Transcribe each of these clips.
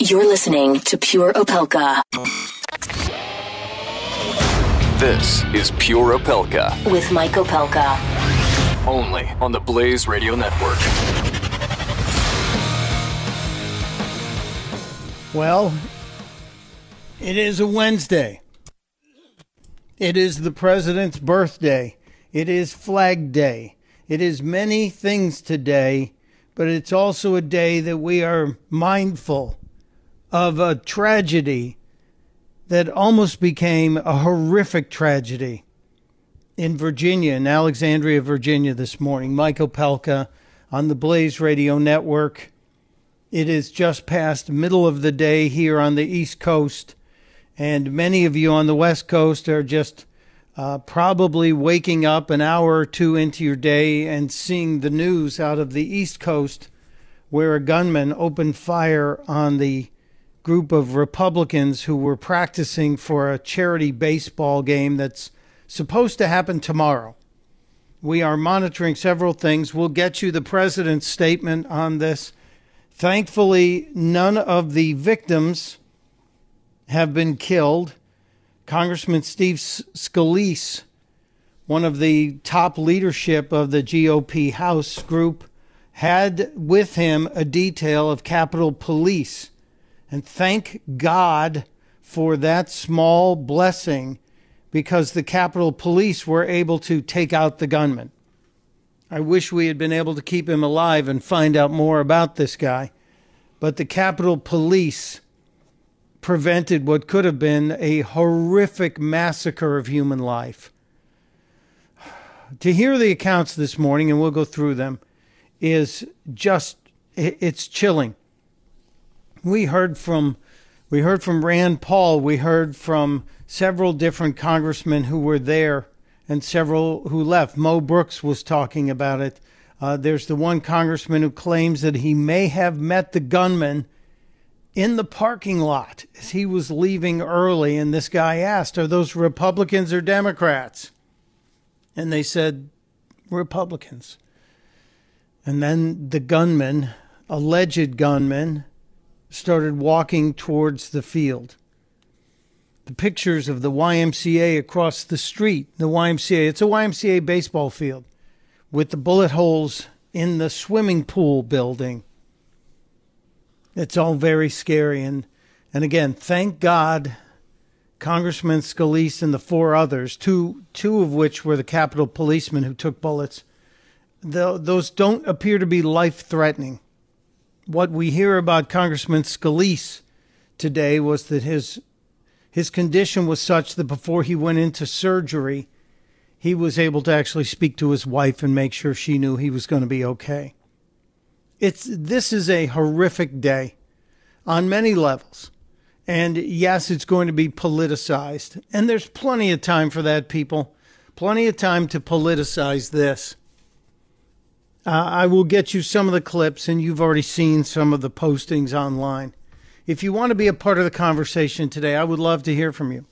You're listening to Pure Opelka This is Pure Opelka, with Mike Opelka. only on the Blaze Radio Network. Well, it is a Wednesday. It is the president's birthday. It is Flag Day. It is many things today, but it's also a day that we are mindful of a tragedy that almost became a horrific tragedy in Virginia, in Alexandria, Virginia, this morning. Mike Opelka on the Blaze Radio Network. It is just past middle of the day here on the East Coast, and many of you on the West Coast are just uh, probably waking up an hour or two into your day and seeing the news out of the East Coast where a gunman opened fire on the group of Republicans who were practicing for a charity baseball game that's supposed to happen tomorrow. We are monitoring several things. We'll get you the president's statement on this. Thankfully, none of the victims have been killed. Congressman Steve Scalise, one of the top leadership of the GOP House group, had with him a detail of Capitol Police. And thank God for that small blessing because the Capitol Police were able to take out the gunman. I wish we had been able to keep him alive and find out more about this guy. But the Capitol Police prevented what could have been a horrific massacre of human life. To hear the accounts this morning, and we'll go through them, is just it's chilling. We heard from we heard from Rand Paul, we heard from several different congressmen who were there and several who left. Mo Brooks was talking about it. Uh, there's the one congressman who claims that he may have met the gunman in the parking lot as he was leaving early. And this guy asked, Are those Republicans or Democrats? And they said, Republicans. And then the gunman, alleged gunman, started walking towards the field. The pictures of the YMCA across the street, the YMCA, it's a YMCA baseball field with the bullet holes in the swimming pool building. It's all very scary. And, and again, thank God Congressman Scalise and the four others, two, two of which were the Capitol policemen who took bullets, the, those don't appear to be life threatening. What we hear about Congressman Scalise today was that his his condition was such that before he went into surgery, he was able to actually speak to his wife and make sure she knew he was going to be okay. It's this is a horrific day on many levels. And yes, it's going to be politicized. And there's plenty of time for that, people. Plenty of time to politicize this. Uh, I will get you some of the clips, and you've already seen some of the postings online. If you want to be a part of the conversation today, I would love to hear from you.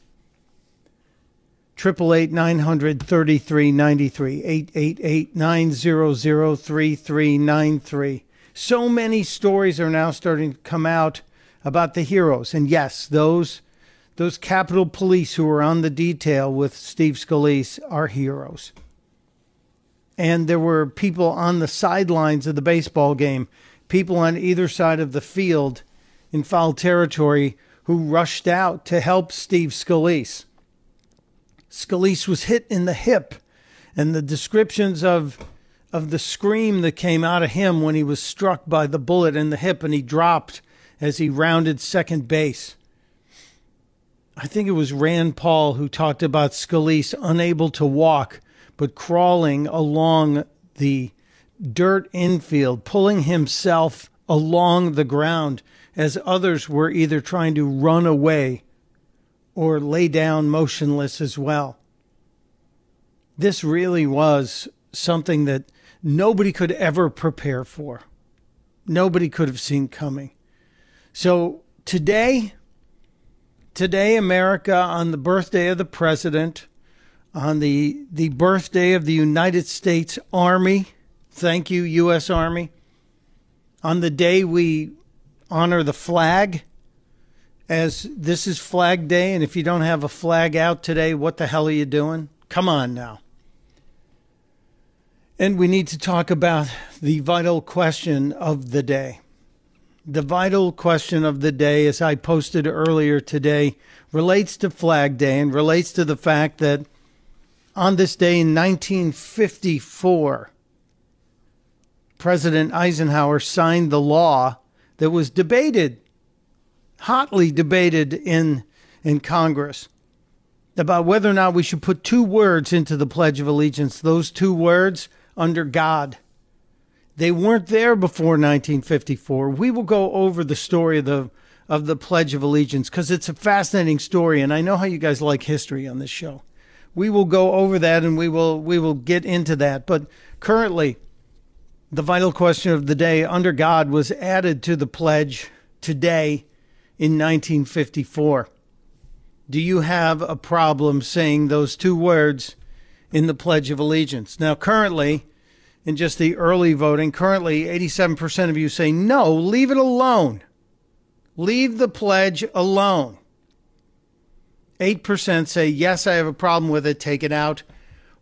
Triple eight nine hundred thirty three ninety three eight eight eight nine zero zero three three nine three. So many stories are now starting to come out about the heroes, and yes, those those Capitol Police who were on the detail with Steve Scalise are heroes. And there were people on the sidelines of the baseball game, people on either side of the field in foul territory who rushed out to help Steve Scalise. Scalise was hit in the hip, and the descriptions of of the scream that came out of him when he was struck by the bullet in the hip and he dropped as he rounded second base. I think it was Rand Paul who talked about Scalise unable to walk, but crawling along the dirt infield, pulling himself along the ground as others were either trying to run away or lay down motionless as well. This really was something that nobody could ever prepare for. Nobody could have seen coming. So today, today, America, on the birthday of the president, on the, the birthday of the United States Army, thank you, U.S. Army, on the day we honor the flag, as this is Flag Day, and if you don't have a flag out today, what the hell are you doing? Come on now. And we need to talk about the vital question of the day. The vital question of the day, as I posted earlier today, relates to Flag Day and relates to the fact that on this day in 1954, President Eisenhower signed the law that was debated, hotly debated in, in Congress, about whether or not we should put two words into the Pledge of Allegiance. Those two words under God. They weren't there before 1954. We will go over the story of the of the Pledge of Allegiance because it's a fascinating story, and I know how you guys like history on this show. We will go over that and we will we will get into that. But currently, the vital question of the day under God was added to the pledge today in 1954. Do you have a problem saying those two words in the Pledge of Allegiance. Now, currently, in just the early voting, currently 87% of you say no, leave it alone. Leave the pledge alone. 8% say yes, I have a problem with it, take it out.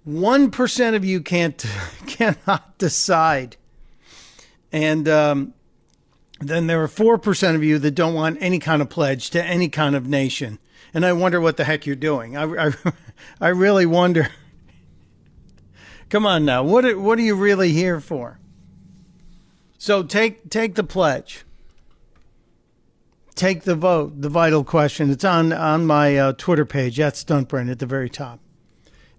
1% of you can't cannot decide. And um, then there are 4% of you that don't want any kind of pledge to any kind of nation. And I wonder what the heck you're doing. I, I, I really wonder Come on now. What are, what are you really here for? So take take the pledge. Take the vote. The vital question. It's on on my uh, Twitter page. That's Stuntbrain at the very top.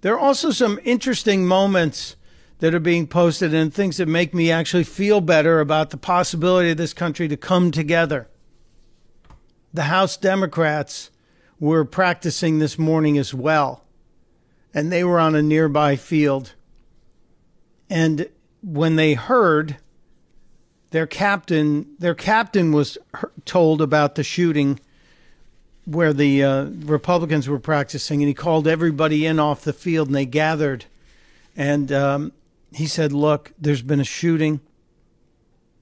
There are also some interesting moments that are being posted and things that make me actually feel better about the possibility of this country to come together. The House Democrats were practicing this morning as well, and they were on a nearby field and when they heard their captain, their captain was told about the shooting where the uh, Republicans were practicing, and he called everybody in off the field, and they gathered. And um, he said, "Look, there's been a shooting.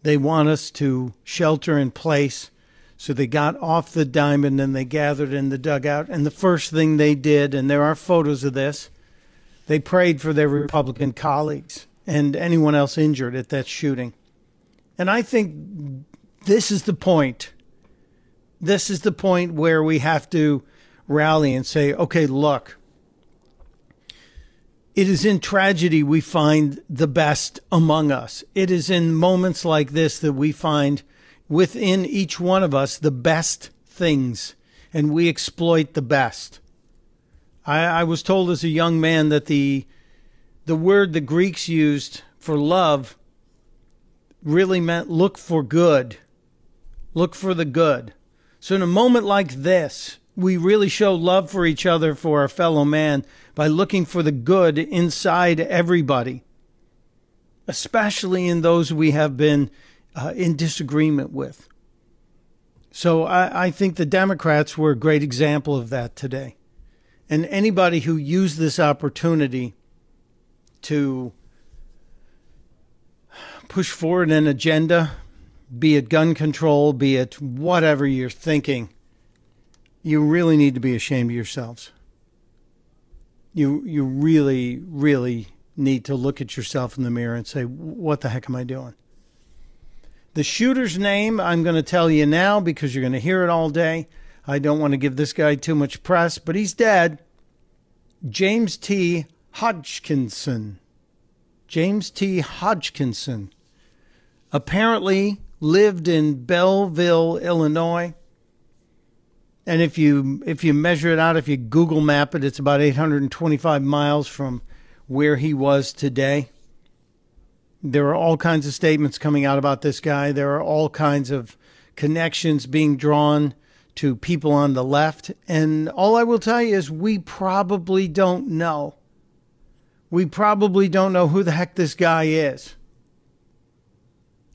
They want us to shelter in place." So they got off the diamond and they gathered in the dugout. And the first thing they did, and there are photos of this, they prayed for their Republican colleagues and anyone else injured at that shooting. And I think this is the point. This is the point where we have to rally and say, okay, look, it is in tragedy we find the best among us. It is in moments like this that we find within each one of us the best things and we exploit the best. I, I was told as a young man that the the word the Greeks used for love really meant look for good. Look for the good. So, in a moment like this, we really show love for each other, for our fellow man, by looking for the good inside everybody, especially in those we have been uh, in disagreement with. So, I, I think the Democrats were a great example of that today. And anybody who used this opportunity to push forward an agenda, be it gun control, be it whatever you're thinking, you really need to be ashamed of yourselves. You you really really need to look at yourself in the mirror and say, "What the heck am I doing?" The shooter's name I'm going to tell you now because you're going to hear it all day. I don't want to give this guy too much press, but he's dead. James T. Hodgkinson. James T. Hodgkinson apparently lived in Belleville, Illinois. And if you if you measure it out, if you Google map it, it's about 825 miles from where he was today. There are all kinds of statements coming out about this guy. There are all kinds of connections being drawn to people on the left. And all I will tell you is we probably don't know. We probably don't know who the heck this guy is.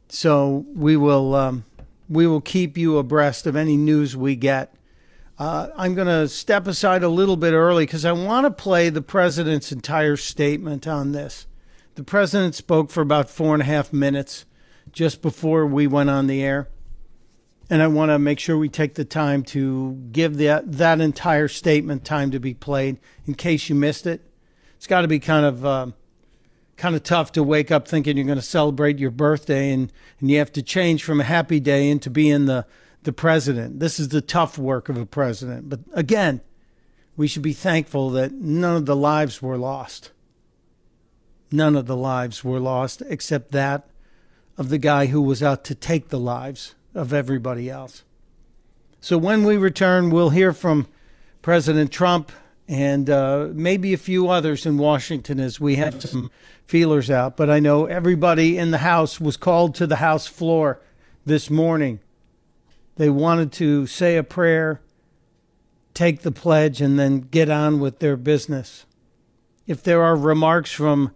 So we will um, we will keep you abreast of any news we get. Uh, I'm going to step aside a little bit early because I want to play the president's entire statement on this. The president spoke for about four and a half minutes just before we went on the air. And I want to make sure we take the time to give that, that entire statement time to be played in case you missed it. It's got to be kind of. Uh, kind of tough to wake up thinking you're going to celebrate your birthday and, and you have to change from a happy day into being the, the president. This is the tough work of a president. But again, we should be thankful that none of the lives were lost. None of the lives were lost except that of the guy who was out to take the lives of everybody else. So when we return, we'll hear from President Trump and uh, maybe a few others in Washington as we had some feelers out. But I know everybody in the House was called to the House floor this morning. They wanted to say a prayer, take the pledge, and then get on with their business. If there are remarks from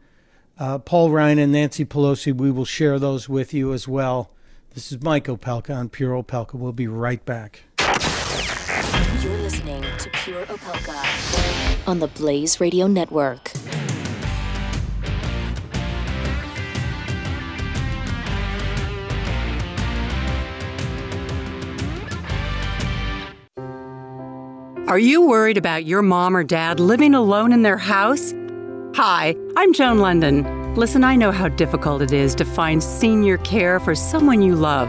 uh, Paul Ryan and Nancy Pelosi, we will share those with you as well. This is Mike Opelka on Pure Opelka. We'll be right back. You're listening to Pure Opelka on the Blaze Radio Network. Are you worried about your mom or dad living alone in their house? Hi, I'm Joan London. Listen, I know how difficult it is to find senior care for someone you love.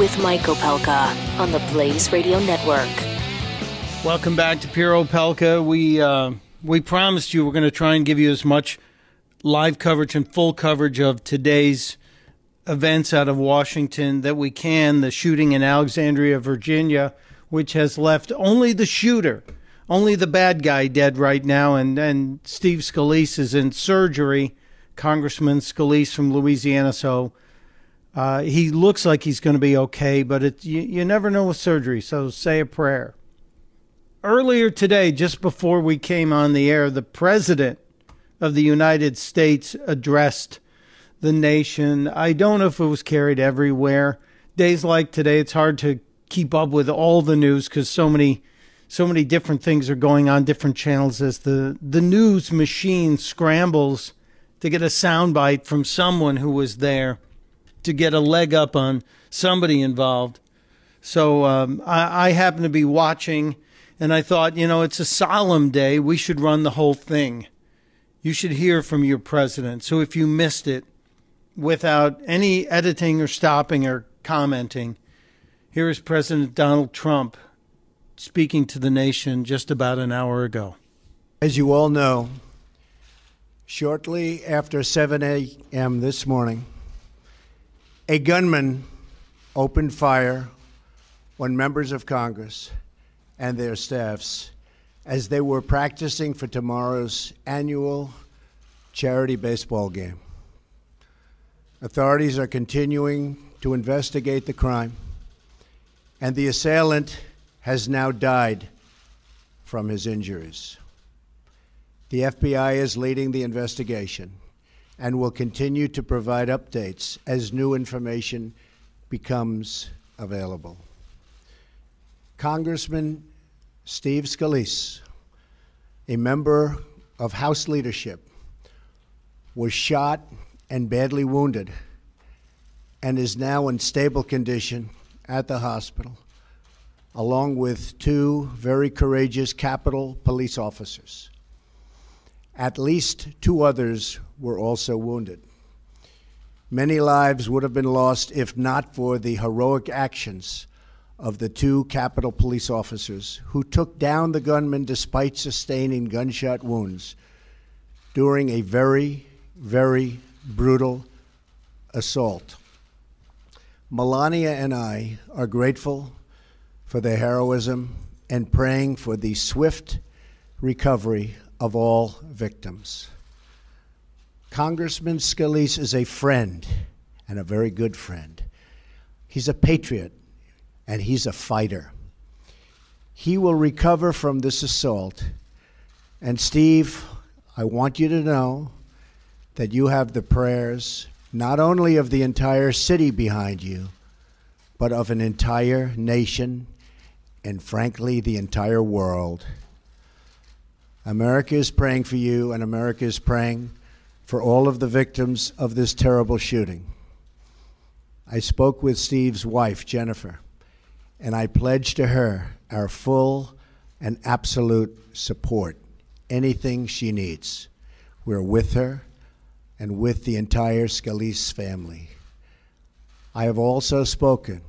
with Mike Opelka on the Blaze Radio Network. Welcome back to Pure Opelka. We uh, we promised you we're going to try and give you as much live coverage and full coverage of today's events out of Washington that we can. The shooting in Alexandria, Virginia, which has left only the shooter, only the bad guy dead right now, and and Steve Scalise is in surgery. Congressman Scalise from Louisiana, so uh, he looks like he's going to be okay, but it, you, you never know with surgery, so say a prayer. Earlier today, just before we came on the air, the President of the United States addressed the nation. I don't know if it was carried everywhere. Days like today, it's hard to keep up with all the news because so many so many different things are going on different channels as the the news machine scrambles to get a soundbite from someone who was there to get a leg up on somebody involved. So um, I, I happened to be watching, and I thought, you know, it's a solemn day. We should run the whole thing. You should hear from your president. So if you missed it, without any editing or stopping or commenting, here is President Donald Trump speaking to the nation just about an hour ago. As you all know, shortly after 7 a.m. this morning, a gunman opened fire on members of Congress and their staffs as they were practicing for tomorrow's annual charity baseball game. Authorities are continuing to investigate the crime, and the assailant has now died from his injuries. The FBI is leading the investigation and will continue to provide updates as new information becomes available. Congressman Steve Scalise, a member of House leadership, was shot and badly wounded and is now in stable condition at the hospital, along with two very courageous Capitol police officers. At least two others were also wounded. Many lives would have been lost if not for the heroic actions of the two Capitol police officers who took down the gunman despite sustaining gunshot wounds during a very, very brutal assault. Melania and I are grateful for their heroism and praying for the swift recovery of all victims. Congressman Scalise is a friend and a very good friend. He's a patriot and he's a fighter. He will recover from this assault. And Steve, I want you to know that you have the prayers not only of the entire city behind you, but of an entire nation and, frankly, the entire world. America is praying for you, and America is praying for all of the victims of this terrible shooting. I spoke with Steve's wife, Jennifer, and I pledged to her our full and absolute support. Anything she needs, we're with her and with the entire Scalise family. I have also spoken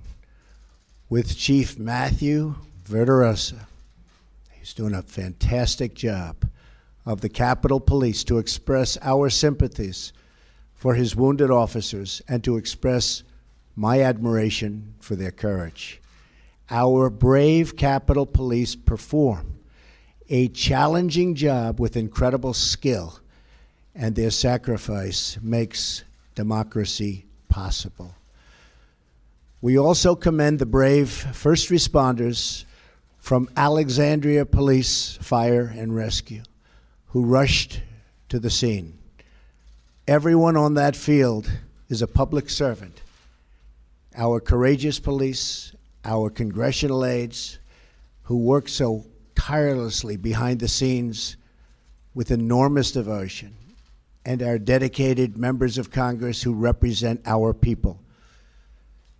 with Chief Matthew Verderosa. He's doing a fantastic job of the Capitol Police to express our sympathies for his wounded officers and to express my admiration for their courage. Our brave Capitol Police perform a challenging job with incredible skill, and their sacrifice makes democracy possible. We also commend the brave first responders from Alexandria Police Fire and Rescue who rushed to the scene. Everyone on that field is a public servant. Our courageous police, our congressional aides, who work so tirelessly behind the scenes with enormous devotion, and our dedicated members of Congress who represent our people.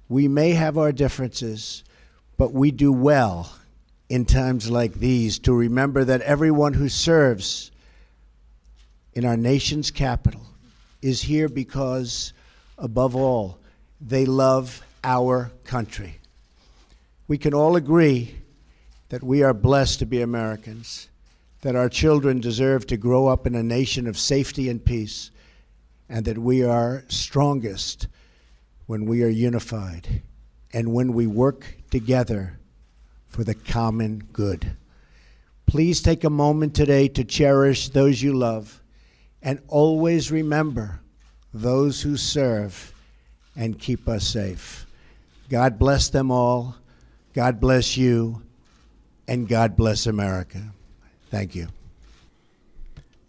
We may have our differences, but we do well in times like these to remember that everyone who serves in our nation's capital is here because, above all, they love our country. We can all agree that we are blessed to be Americans, that our children deserve to grow up in a nation of safety and peace, and that we are strongest when we are unified and when we work together for the common good. Please take a moment today to cherish those you love and always remember those who serve and keep us safe. God bless them all. God bless you. And God bless America. Thank you.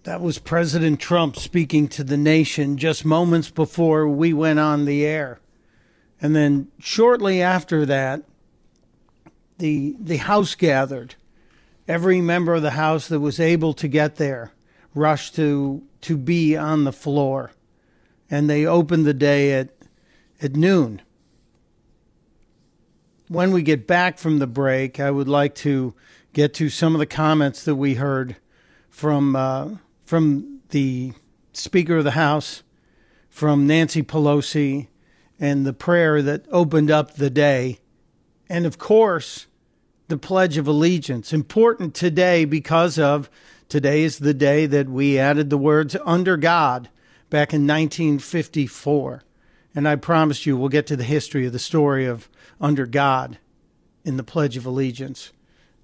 That was President Trump speaking to the nation just moments before we went on the air. And then shortly after that, the, the House gathered. Every member of the House that was able to get there rushed to to be on the floor. And they opened the day at, at noon. When we get back from the break, I would like to get to some of the comments that we heard from uh, from the Speaker of the House, from Nancy Pelosi, and the prayer that opened up the day, and of course, the Pledge of Allegiance. Important today because of Today is the day that we added the words under God back in 1954. And I promised you we'll get to the history of the story of under God in the Pledge of Allegiance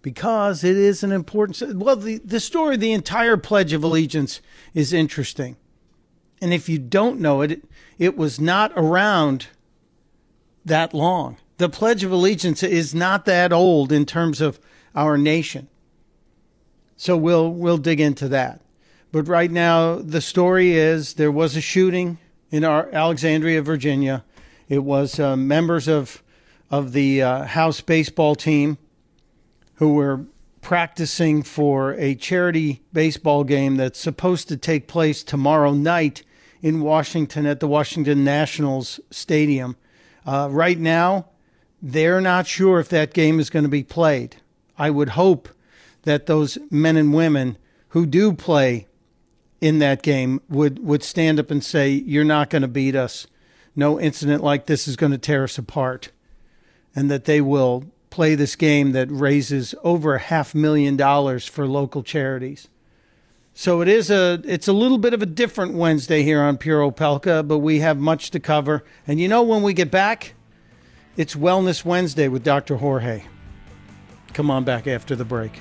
because it is an important well the, the story the entire Pledge of Allegiance is interesting. And if you don't know it, it was not around that long. The Pledge of Allegiance is not that old in terms of our nation. So we'll we'll dig into that. But right now, the story is there was a shooting in our Alexandria, Virginia. It was uh, members of of the uh, house baseball team who were practicing for a charity baseball game that's supposed to take place tomorrow night in Washington at the Washington Nationals Stadium. Uh, right now, they're not sure if that game is going to be played. I would hope that those men and women who do play in that game would, would stand up and say, You're not going to beat us. No incident like this is going to tear us apart. And that they will play this game that raises over a half million dollars for local charities. So it is a it's a little bit of a different Wednesday here on Pure Opelka, but we have much to cover. And you know when we get back, it's Wellness Wednesday with Dr. Jorge. Come on back after the break.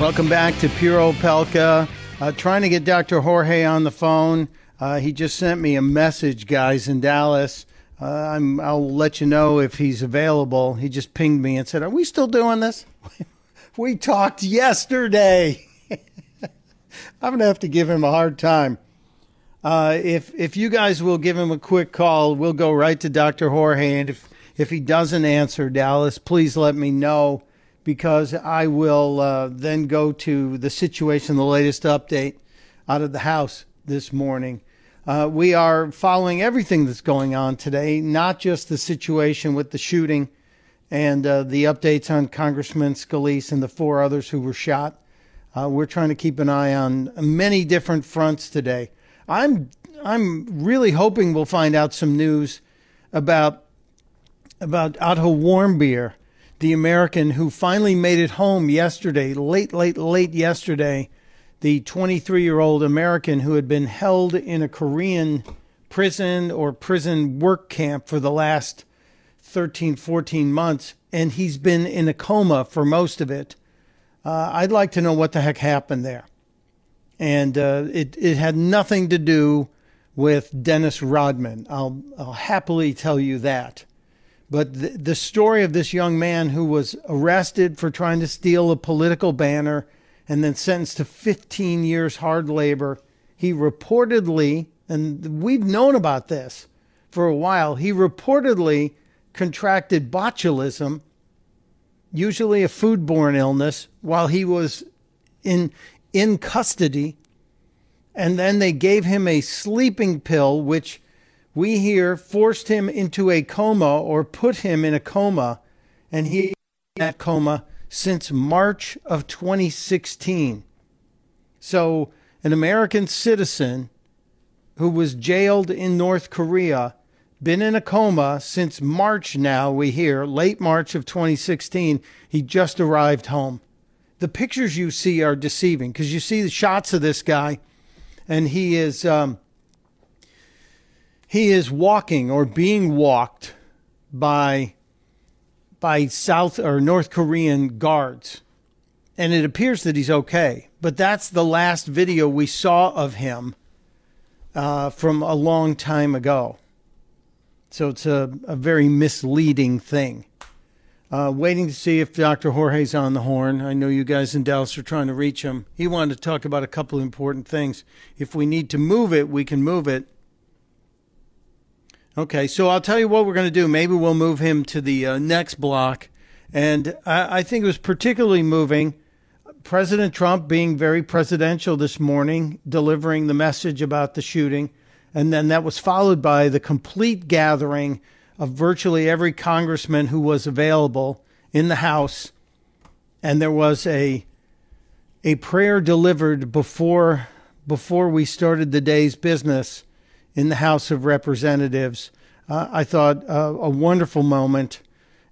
Welcome back to Pure Opelka. Uh, trying to get Dr. Jorge on the phone. Uh, he just sent me a message, guys, in Dallas. Uh, I'm, I'll let you know if he's available. He just pinged me and said, Are we still doing this? we talked yesterday. I'm going to have to give him a hard time. Uh, if if you guys will give him a quick call, we'll go right to Dr. Jorge. And if, if he doesn't answer, Dallas, please let me know because I will uh, then go to the situation, the latest update out of the House this morning. Uh, we are following everything that's going on today, not just the situation with the shooting and uh, the updates on Congressman Scalise and the four others who were shot. Uh, we're trying to keep an eye on many different fronts today. I'm I'm really hoping we'll find out some news about about Otto Warmbier, the American who finally made it home yesterday, late, late, late yesterday. The 23 year old American who had been held in a Korean prison or prison work camp for the last 13, 14 months, and he's been in a coma for most of it. Uh, I'd like to know what the heck happened there. And uh, it, it had nothing to do with Dennis Rodman. I'll, I'll happily tell you that. But the, the story of this young man who was arrested for trying to steal a political banner and then sentenced to 15 years hard labor, he reportedly, and we've known about this for a while, he reportedly contracted botulism, usually a foodborne illness, while he was in in custody. And then they gave him a sleeping pill, which we hear forced him into a coma or put him in a coma, and he in that coma since March of 2016. So, an American citizen who was jailed in North Korea, been in a coma since March now, we hear, late March of 2016. He just arrived home. The pictures you see are deceiving because you see the shots of this guy, and he is. Um, he is walking or being walked by by South or North Korean guards. And it appears that he's okay. But that's the last video we saw of him uh, from a long time ago. So it's a, a very misleading thing. Uh, waiting to see if Dr. Jorge's on the horn. I know you guys in Dallas are trying to reach him. He wanted to talk about a couple important things. If we need to move it, we can move it. Okay, so I'll tell you what we're going to do. Maybe we'll move him to the uh, next block. And I, I think it was particularly moving. President Trump being very presidential this morning, delivering the message about the shooting. And then that was followed by the complete gathering of virtually every congressman who was available in the House. And there was a a prayer delivered before before we started the day's business in the House of Representatives. Uh, I thought uh, a wonderful moment,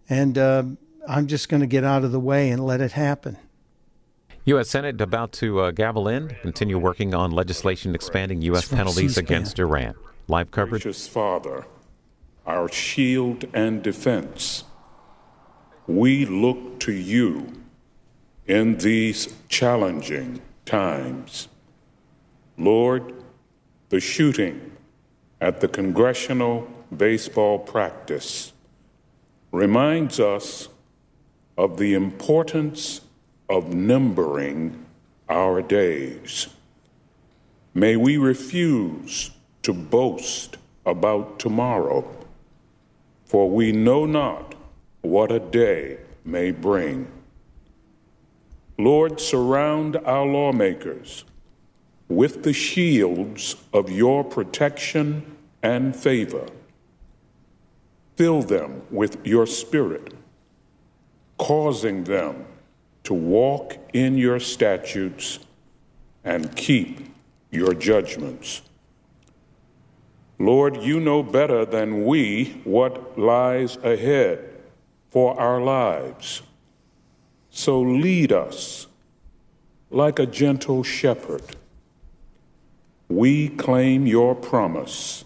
and uh, I'm just going to get out of the way and let it happen. U.S. Senate about to uh, gavel in, continue working on legislation expanding U.S. penalties against Iran. Live coverage. Gracious Father, our shield and defense, we look to you in these challenging times. Lord, the shooting at the congressional baseball practice reminds us of the importance of numbering our days. May we refuse to boast about tomorrow, for we know not what a day may bring. Lord, surround our lawmakers with the shields of your protection and favor. Fill them with your spirit, causing them to walk in your statutes and keep your judgments. Lord, you know better than we what lies ahead for our lives. So lead us like a gentle shepherd. We claim your promise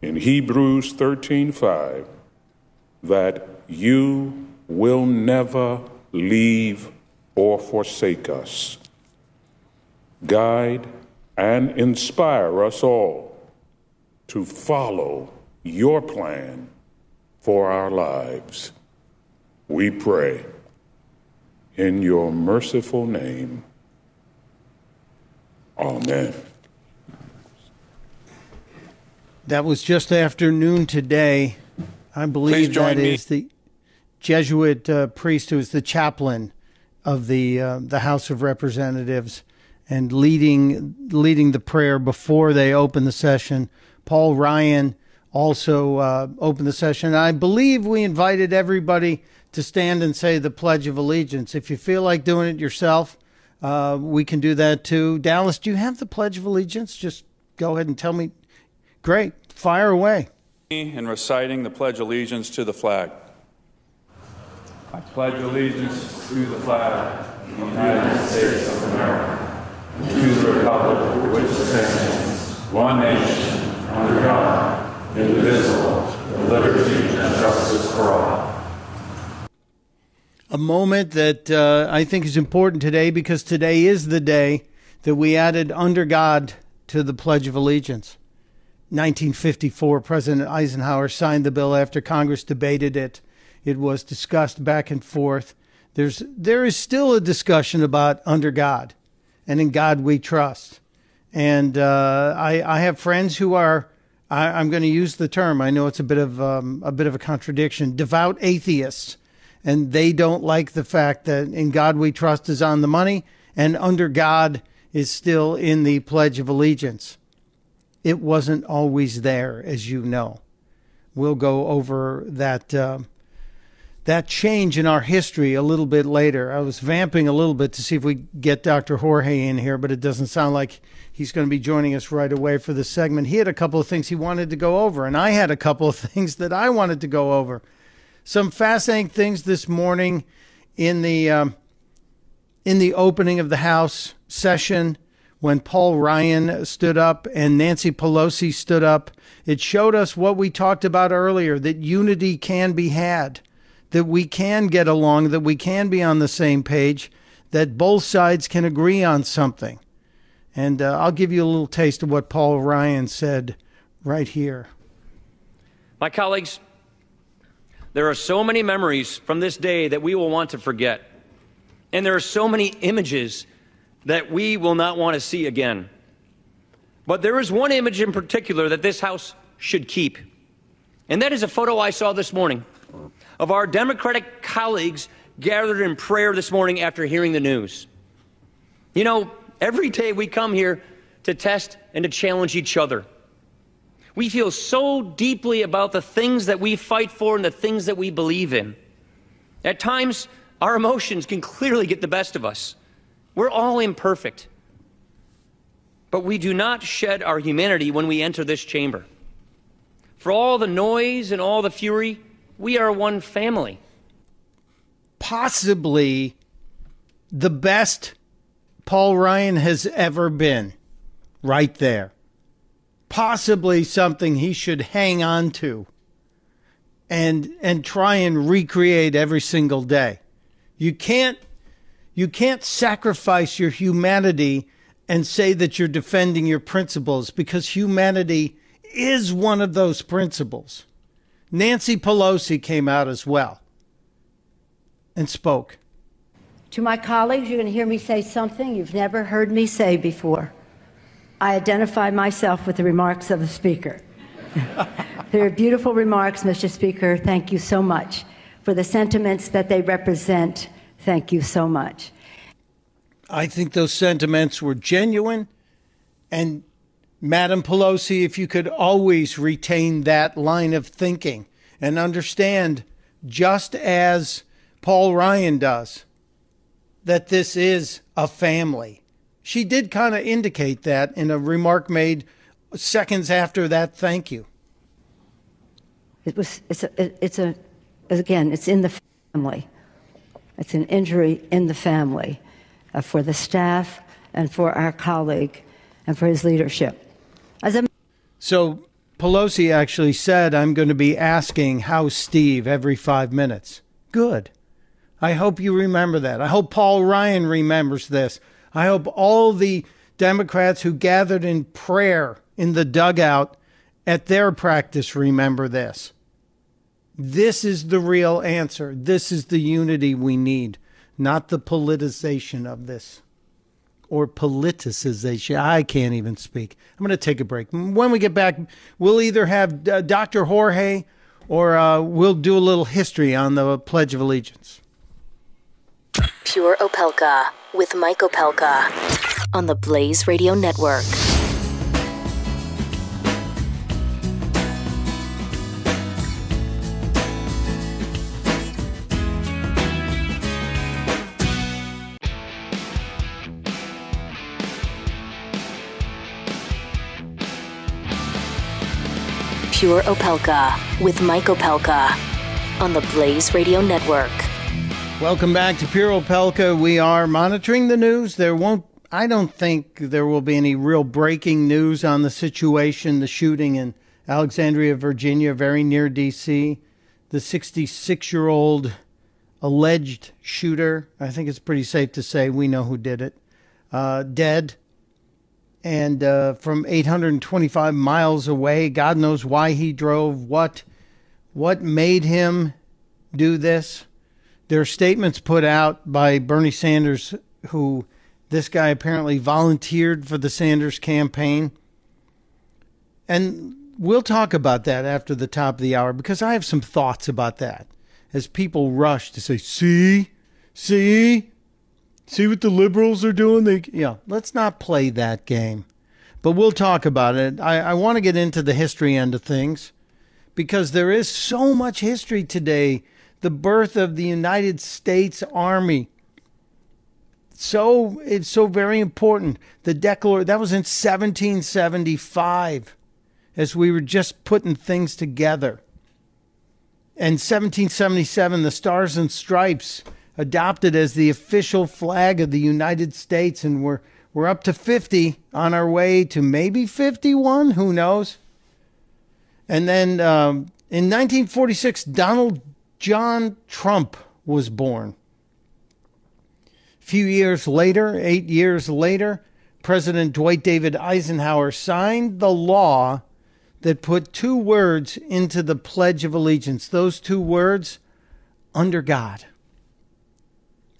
in Hebrews 13:5 that you will never leave or forsake us. Guide and inspire us all to follow your plan for our lives. We pray in your merciful name. Amen. That was just after noon today. I believe that me. is the Jesuit uh, priest who is the chaplain of the uh, the House of Representatives and leading leading the prayer before they open the session. Paul Ryan also uh, opened the session. I believe we invited everybody to stand and say the Pledge of Allegiance. If you feel like doing it yourself, uh, we can do that too. Dallas, do you have the Pledge of Allegiance? Just go ahead and tell me. Great, fire away. In reciting the Pledge of Allegiance to the flag. I pledge allegiance to the flag of the United States of America, and to the republic for which it stands, one nation, under God, indivisible, with liberty and justice for all. a moment that uh, I think is important today because today is the day that we added under God to the Pledge of Allegiance. 1954, President Eisenhower signed the bill after Congress debated it. It was discussed back and forth. There's there is still a discussion about under God, and in God we trust. And uh, I, I have friends who are I, I'm going to use the term. I know it's a bit of um, a bit of a contradiction. Devout atheists, and they don't like the fact that in God we trust is on the money, and under God is still in the Pledge of Allegiance. It wasn't always there, as you know. We'll go over that. Uh, that change in our history a little bit later. I was vamping a little bit to see if we get Dr. Jorge in here, but it doesn't sound like he's going to be joining us right away for this segment. He had a couple of things he wanted to go over, and I had a couple of things that I wanted to go over. Some fascinating things this morning in the um, in the opening of the House session when Paul Ryan stood up and Nancy Pelosi stood up. It showed us what we talked about earlier that unity can be had that we can get along, that we can be on the same page, that both sides can agree on something. And uh, I'll give you a little taste of what Paul Ryan said right here. My colleagues, there are so many memories from this day that we will want to forget. And there are so many images that we will not want to see again. But there is one image in particular that this House should keep. And that is a photo I saw this morning of our Democratic colleagues gathered in prayer this morning after hearing the news. You know, every day we come here to test and to challenge each other. We feel so deeply about the things that we fight for and the things that we believe in. At times, our emotions can clearly get the best of us. We're all imperfect. But we do not shed our humanity when we enter this chamber. For all the noise and all the fury, we are one family. Possibly the best Paul Ryan has ever been, right there. Possibly something he should hang on to and and try and recreate every single day. You can't you can't sacrifice your humanity and say that you're defending your principles because humanity is one of those principles. Nancy Pelosi came out as well and spoke. To my colleagues, you're going to hear me say something you've never heard me say before. I identify myself with the remarks of the Speaker. They're beautiful remarks, Mr. Speaker. Thank you so much. For the sentiments that they represent, thank you so much. I think those sentiments were genuine. And, Madam Pelosi, if you could always retain that line of thinking and understand, just as Paul Ryan does, that this is a family. She did kind of indicate that in a remark made seconds after that thank you. It was, it's a, it's a, again, it's in the family. It's an injury in the family uh, for the staff and for our colleague and for his leadership. As a so Pelosi actually said, I'm going to be asking how's Steve every five minutes. Good. I hope you remember that. I hope Paul Ryan remembers this. I hope all the Democrats who gathered in prayer in the dugout at their practice remember this. This is the real answer. This is the unity we need, not the politicization of this or politicization. I can't even speak. I'm going to take a break. When we get back, we'll either have uh, Dr. Jorge or uh, we'll do a little history on the Pledge of Allegiance. Pure Opelka with Mike Opelka on the Blaze Radio Network. Pure Opelka with Mike Opelka on the Blaze Radio Network. Welcome back to Pure Opelka. We are monitoring the news. There won't, I don't think there will be any real breaking news on the situation, the shooting in Alexandria, Virginia, very near D.C. The 66 year old alleged shooter, I think it's pretty safe to say we know who did it, uh, dead and uh, from 825 miles away. God knows why he drove. What what made him do this? There are statements put out by Bernie Sanders, who this guy apparently volunteered for the Sanders campaign, and we'll talk about that after the top of the hour because I have some thoughts about that. As people rush to say, "See, see, See what the liberals are doing? They, yeah, let's not play that game. But we'll talk about it. I, I want to get into the history end of things because there is so much history today. The birth of the United States Army. So it's so very important. The Declaration that was in 1775, as we were just putting things together. And 1777, the Stars and Stripes adopted as the official flag of the United States, and we're we're up to 50 on our way to maybe 51. Who knows? And then um, in 1946, Donald John Trump was born. A few years later, eight years later, President Dwight David Eisenhower signed the law that put two words into the Pledge of Allegiance. Those two words, under God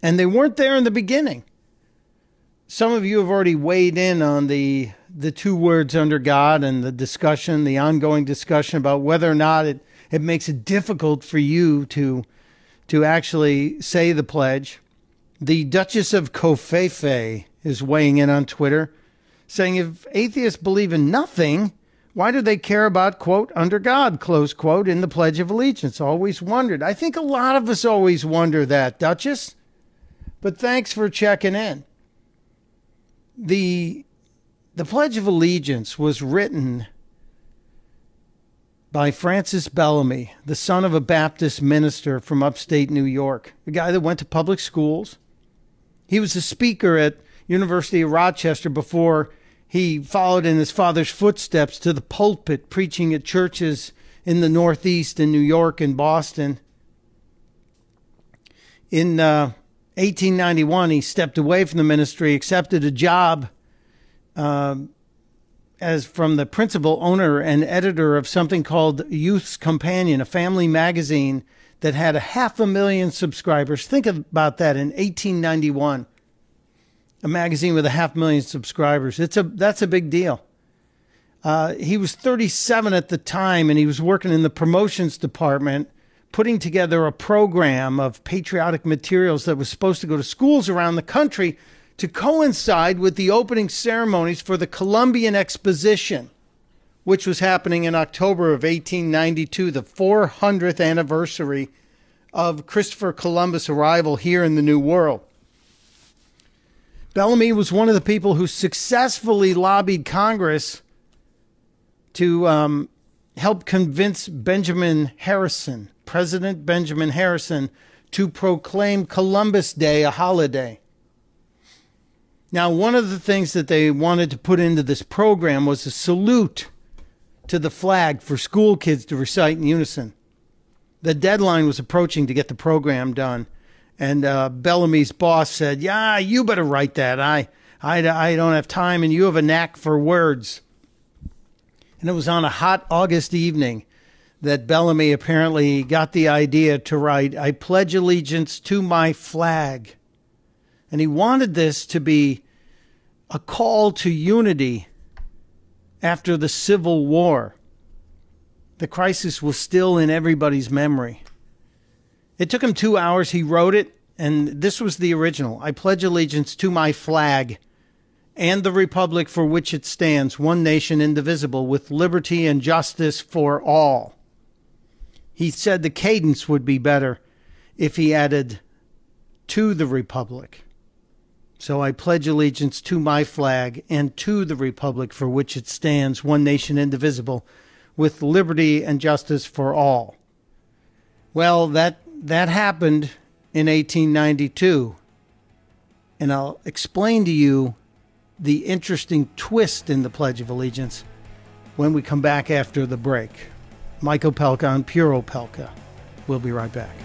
and they weren't there in the beginning. Some of you have already weighed in on the the two words under God and the discussion, the ongoing discussion about whether or not it, it makes it difficult for you to to actually say the pledge. The Duchess of Covfefe is weighing in on Twitter, saying if atheists believe in nothing, why do they care about, quote, under God, close quote, in the Pledge of Allegiance? Always wondered. I think a lot of us always wonder that, Duchess. But thanks for checking in. the the Pledge of Allegiance was written by Francis Bellamy, the son of a Baptist minister from upstate New York, a guy that went to public schools. He was a speaker at University of Rochester before he followed in his father's footsteps to the pulpit, preaching at churches in the Northeast in New York and Boston. In uh, 1891, he stepped away from the ministry, accepted a job uh, as from the principal owner and editor of something called Youth's Companion, a family magazine that had a half a million subscribers. Think about that in 1891. A magazine with a half million subscribers. It's a that's a big deal. Uh, he was 37 at the time, and he was working in the promotions department, putting together a program of patriotic materials that was supposed to go to schools around the country to coincide with the opening ceremonies for the Columbian Exposition, which was happening in October of 1892, the 400th anniversary of Christopher Columbus' arrival here in the New World. Bellamy was one of the people who successfully lobbied Congress to um, help convince Benjamin Harrison, President Benjamin Harrison, to proclaim Columbus Day a holiday. Now, one of the things that they wanted to put into this program was a salute to the flag for school kids to recite in unison. The deadline was approaching to get the program done, and uh, Bellamy's boss said, "Yeah, you better write that. I, I, I don't have time, and you have a knack for words." And it was on a hot August evening that Bellamy apparently got the idea to write, "I pledge allegiance to my flag." And he wanted this to be a call to unity after the Civil War. The crisis was still in everybody's memory. It took him two hours. He wrote it, and this was the original I pledge allegiance to my flag and the republic for which it stands, one nation indivisible, with liberty and justice for all. He said the cadence would be better if he added to the republic. So I pledge allegiance to my flag and to the republic for which it stands, one nation indivisible, with liberty and justice for all. Well, that that happened in 1892. And I'll explain to you the interesting twist in the Pledge of Allegiance when we come back after the break. Mike Opelka on Pure Opelka. We'll be right back.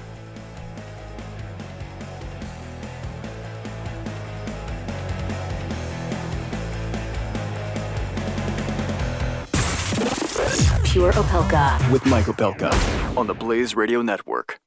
Pure Opelka. With Mike Opelka on the Blaze Radio Network.